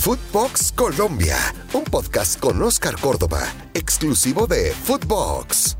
Footbox Colombia, un podcast con Oscar Córdoba, exclusivo de Footbox.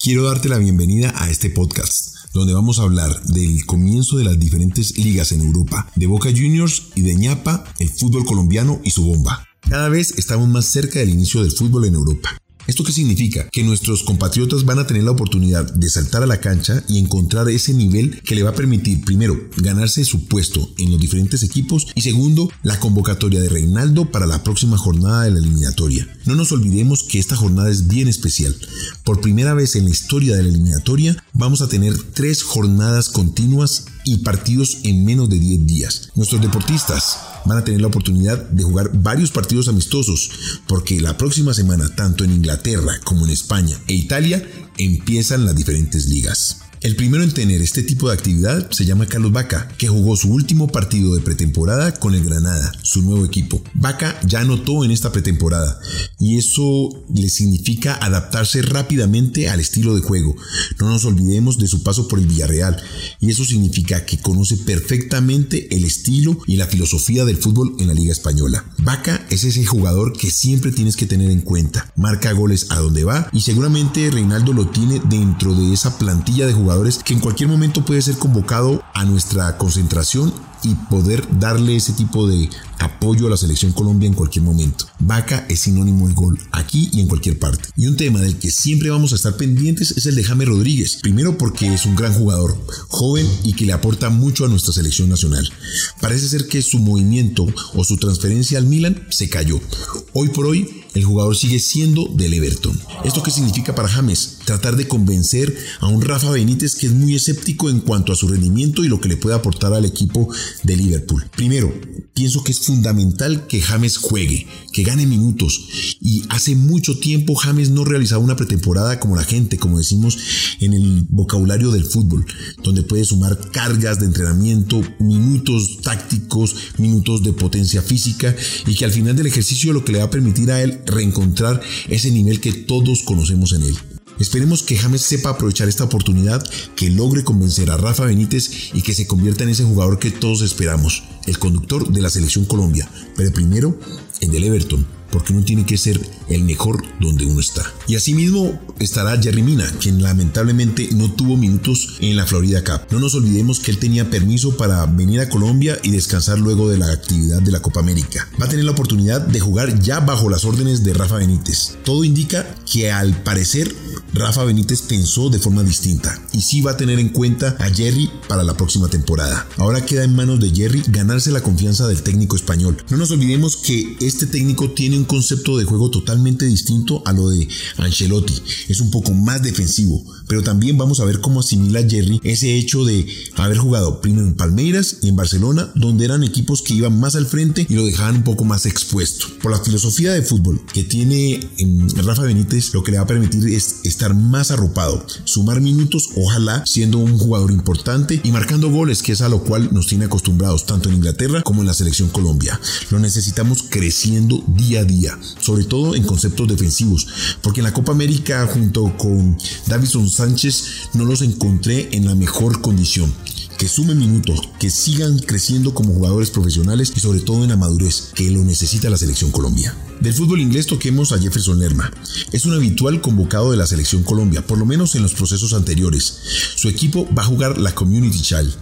Quiero darte la bienvenida a este podcast, donde vamos a hablar del comienzo de las diferentes ligas en Europa, de Boca Juniors y de ñapa, el fútbol colombiano y su bomba. Cada vez estamos más cerca del inicio del fútbol en Europa. ¿Esto qué significa? Que nuestros compatriotas van a tener la oportunidad de saltar a la cancha y encontrar ese nivel que le va a permitir, primero, ganarse su puesto en los diferentes equipos y segundo, la convocatoria de Reinaldo para la próxima jornada de la eliminatoria. No nos olvidemos que esta jornada es bien especial. Por primera vez en la historia de la eliminatoria vamos a tener tres jornadas continuas y partidos en menos de 10 días. Nuestros deportistas van a tener la oportunidad de jugar varios partidos amistosos, porque la próxima semana, tanto en Inglaterra como en España e Italia, empiezan las diferentes ligas. El primero en tener este tipo de actividad se llama Carlos Vaca, que jugó su último partido de pretemporada con el Granada, su nuevo equipo. Vaca ya anotó en esta pretemporada y eso le significa adaptarse rápidamente al estilo de juego. No nos olvidemos de su paso por el Villarreal y eso significa que conoce perfectamente el estilo y la filosofía del fútbol en la Liga Española. Vaca es ese jugador que siempre tienes que tener en cuenta. Marca goles a donde va y seguramente Reinaldo lo tiene dentro de esa plantilla de jugadores que en cualquier momento puede ser convocado a nuestra concentración y poder darle ese tipo de apoyo a la selección Colombia en cualquier momento. Vaca es sinónimo de gol aquí y en cualquier parte. Y un tema del que siempre vamos a estar pendientes es el de James Rodríguez. Primero porque es un gran jugador, joven y que le aporta mucho a nuestra selección nacional. Parece ser que su movimiento o su transferencia al Milan se cayó. Hoy por hoy el jugador sigue siendo del Everton. ¿Esto qué significa para James? Tratar de convencer a un Rafa Benítez que es muy escéptico en cuanto a su rendimiento y lo que le puede aportar al equipo de Liverpool. Primero, pienso que es fundamental que James juegue, que gane minutos. Y hace mucho tiempo James no realizaba una pretemporada como la gente, como decimos en el vocabulario del fútbol, donde puede sumar cargas de entrenamiento, minutos tácticos, minutos de potencia física y que al final del ejercicio lo que le va a permitir a él reencontrar ese nivel que todos conocemos en él. Esperemos que James sepa aprovechar esta oportunidad, que logre convencer a Rafa Benítez y que se convierta en ese jugador que todos esperamos, el conductor de la selección Colombia, pero primero en el Everton, porque uno tiene que ser el mejor donde uno está. Y asimismo estará Jerry Mina, quien lamentablemente no tuvo minutos en la Florida Cup. No nos olvidemos que él tenía permiso para venir a Colombia y descansar luego de la actividad de la Copa América. Va a tener la oportunidad de jugar ya bajo las órdenes de Rafa Benítez. Todo indica que al parecer Rafa Benítez pensó de forma distinta y sí va a tener en cuenta a Jerry para la próxima temporada. Ahora queda en manos de Jerry ganarse la confianza del técnico español. No nos olvidemos que este técnico tiene un concepto de juego totalmente distinto a lo de Ancelotti. Es un poco más defensivo, pero también vamos a ver cómo asimila Jerry ese hecho de haber jugado primero en Palmeiras y en Barcelona, donde eran equipos que iban más al frente y lo dejaban un poco más expuesto. Por la filosofía de fútbol que tiene en Rafa Benítez, lo que le va a permitir es estar más arropado, sumar minutos, ojalá siendo un jugador importante y marcando goles, que es a lo cual nos tiene acostumbrados tanto en Inglaterra como en la selección Colombia. Lo necesitamos creciendo día a día, sobre todo en conceptos defensivos, porque en la Copa América junto con Davison Sánchez no los encontré en la mejor condición que sumen minutos, que sigan creciendo como jugadores profesionales y sobre todo en la madurez que lo necesita la selección Colombia. Del fútbol inglés toquemos a Jefferson Lerma. Es un habitual convocado de la selección Colombia, por lo menos en los procesos anteriores. Su equipo va a jugar la Community Child.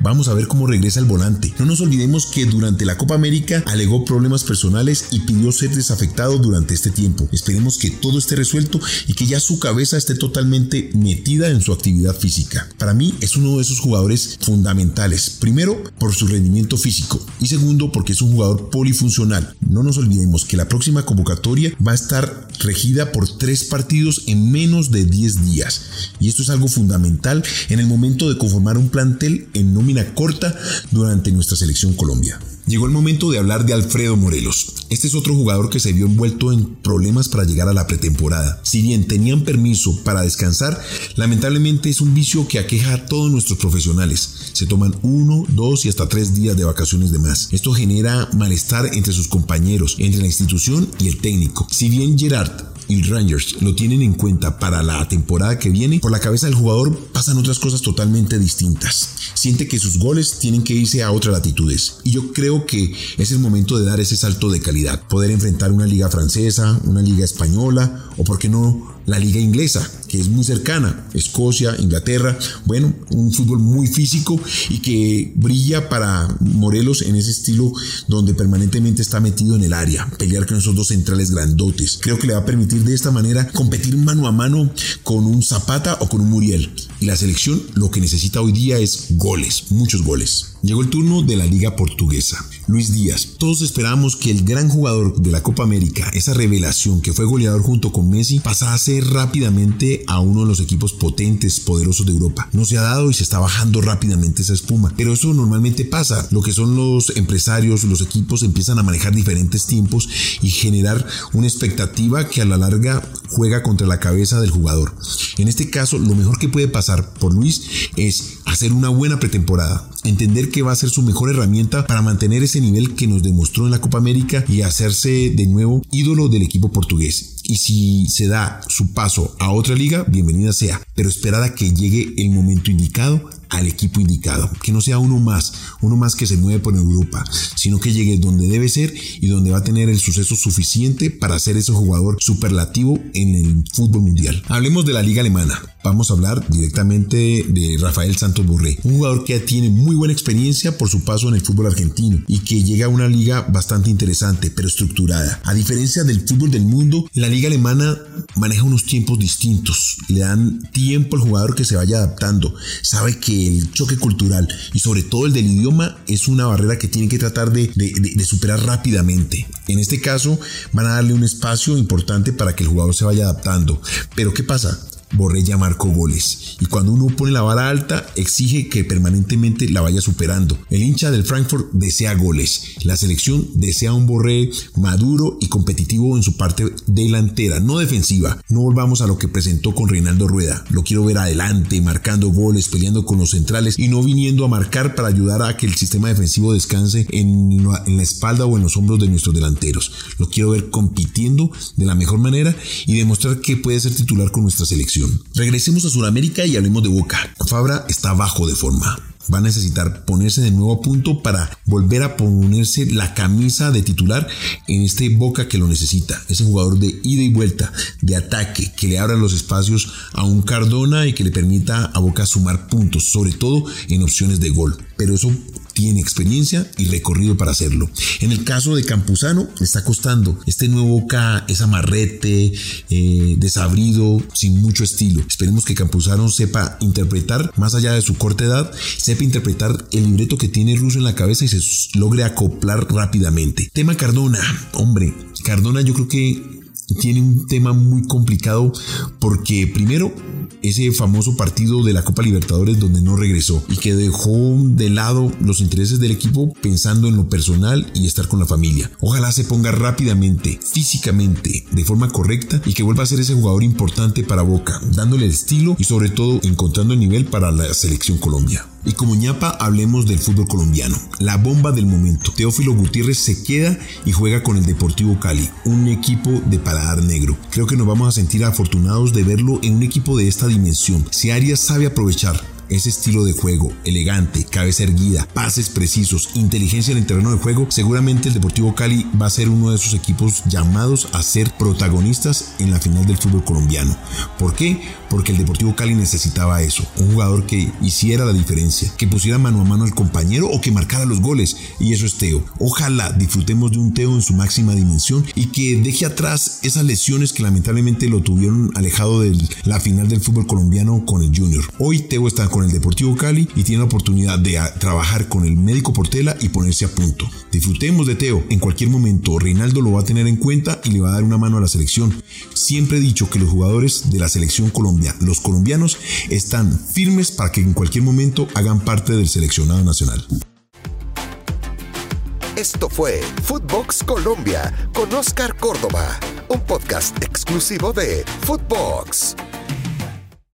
Vamos a ver cómo regresa el volante. No nos olvidemos que durante la Copa América alegó problemas personales y pidió ser desafectado durante este tiempo. Esperemos que todo esté resuelto y que ya su cabeza esté totalmente metida en su actividad física. Para mí es uno de esos jugadores fundamentales. Primero, por su rendimiento físico y segundo, porque es un jugador polifuncional. No nos olvidemos que la próxima convocatoria va a estar regida por tres partidos en menos de 10 días. Y esto es algo fundamental en el momento de conformar un plantel en nómina corta durante nuestra selección Colombia. Llegó el momento de hablar de Alfredo Morelos. Este es otro jugador que se vio envuelto en problemas para llegar a la pretemporada. Si bien tenían permiso para descansar, lamentablemente es un vicio que aqueja a todos nuestros profesionales. Se toman uno, dos y hasta tres días de vacaciones de más. Esto genera malestar entre sus compañeros, entre la institución y el técnico. Si bien Gerard y Rangers lo tienen en cuenta para la temporada que viene, por la cabeza del jugador pasan otras cosas totalmente distintas. Siente que sus goles tienen que irse a otras latitudes. Y yo creo que es el momento de dar ese salto de calidad. Poder enfrentar una liga francesa, una liga española o, por qué no, la liga inglesa, que es muy cercana, Escocia, Inglaterra, bueno, un fútbol muy físico y que brilla para Morelos en ese estilo donde permanentemente está metido en el área, pelear con esos dos centrales grandotes. Creo que le va a permitir de esta manera competir mano a mano con un Zapata o con un Muriel. Y la selección lo que necesita hoy día es goles, muchos goles. Llegó el turno de la liga portuguesa. Luis Díaz. Todos esperábamos que el gran jugador de la Copa América, esa revelación que fue goleador junto con Messi, pasase rápidamente a uno de los equipos potentes, poderosos de Europa. No se ha dado y se está bajando rápidamente esa espuma. Pero eso normalmente pasa. Lo que son los empresarios, los equipos empiezan a manejar diferentes tiempos y generar una expectativa que a la larga juega contra la cabeza del jugador. En este caso, lo mejor que puede pasar por Luis es hacer una buena pretemporada, entender que va a ser su mejor herramienta para mantener ese nivel que nos demostró en la Copa América y hacerse de nuevo ídolo del equipo portugués. Y si se da su paso a otra liga, bienvenida sea, pero esperada que llegue el momento indicado al equipo indicado, que no sea uno más, uno más que se mueve por Europa, sino que llegue donde debe ser y donde va a tener el suceso suficiente para ser ese jugador superlativo en el fútbol mundial. Hablemos de la liga alemana. Vamos a hablar directamente de Rafael Santos Borré, un jugador que tiene muy buena experiencia por su paso en el fútbol argentino y que llega a una liga bastante interesante, pero estructurada. A diferencia del fútbol del mundo, la liga alemana maneja unos tiempos distintos, le dan tiempo al jugador que se vaya adaptando, sabe que el choque cultural y sobre todo el del idioma es una barrera que tienen que tratar de, de, superar rápidamente. En este caso van a darle un espacio importante para que el jugador se vaya adaptando. Pero ¿qué pasa? Borré ya marcó goles. Y cuando uno pone la vara alta, exige que permanentemente la vaya superando. El hincha del Frankfurt desea goles. La selección desea un Borré maduro y competitivo en su parte delantera, no defensiva. No volvamos a lo que presentó con Reinaldo Rueda. Lo quiero ver adelante, marcando goles, peleando con los centrales y no viniendo a marcar para ayudar a que el sistema defensivo descanse en la, en la espalda o en los hombros de nuestros delanteros. Lo quiero ver compitiendo de la mejor manera y demostrar que puede ser titular con nuestra selección. Regresemos a Sudamérica y hablemos de Boca. Fabra está bajo de forma. Va a necesitar ponerse de nuevo a punto para volver a ponerse la camisa de titular en este Boca que lo necesita. Ese jugador de ida y vuelta, de ataque, que le abra los espacios a un Cardona y que le permita a Boca sumar puntos, sobre todo en opciones de gol. Pero eso tiene experiencia y recorrido para hacerlo. En el caso de Campuzano, está costando. Este nuevo Boca es amarrete, eh, desabrido, sin mucho estilo. Esperemos que Campuzano sepa interpretar, más allá de su corta edad, sepa interpretar el libreto que tiene Russo en la cabeza y se logre acoplar rápidamente. Tema Cardona, hombre, Cardona yo creo que tiene un tema muy complicado porque primero ese famoso partido de la Copa Libertadores donde no regresó y que dejó de lado los intereses del equipo pensando en lo personal y estar con la familia. Ojalá se ponga rápidamente, físicamente, de forma correcta y que vuelva a ser ese jugador importante para Boca, dándole el estilo y sobre todo encontrando el nivel para la selección Colombia. Y como ñapa, hablemos del fútbol colombiano. La bomba del momento. Teófilo Gutiérrez se queda y juega con el Deportivo Cali, un equipo de paladar negro. Creo que nos vamos a sentir afortunados de verlo en un equipo de esta dimensión. Si Arias sabe aprovechar ese estilo de juego, elegante, cabeza erguida, pases precisos, inteligencia en el terreno de juego, seguramente el Deportivo Cali va a ser uno de esos equipos llamados a ser protagonistas en la final del fútbol colombiano. ¿Por qué? Porque el Deportivo Cali necesitaba eso, un jugador que hiciera la diferencia, que pusiera mano a mano al compañero o que marcara los goles, y eso es Teo. Ojalá disfrutemos de un Teo en su máxima dimensión y que deje atrás esas lesiones que lamentablemente lo tuvieron alejado de la final del fútbol colombiano con el Junior. Hoy Teo está con el Deportivo Cali y tiene la oportunidad de trabajar con el médico Portela y ponerse a punto. Disfrutemos de Teo. En cualquier momento Reinaldo lo va a tener en cuenta y le va a dar una mano a la selección. Siempre he dicho que los jugadores de la selección Colombia, los colombianos, están firmes para que en cualquier momento hagan parte del seleccionado nacional. Esto fue Footbox Colombia con Oscar Córdoba, un podcast exclusivo de Footbox.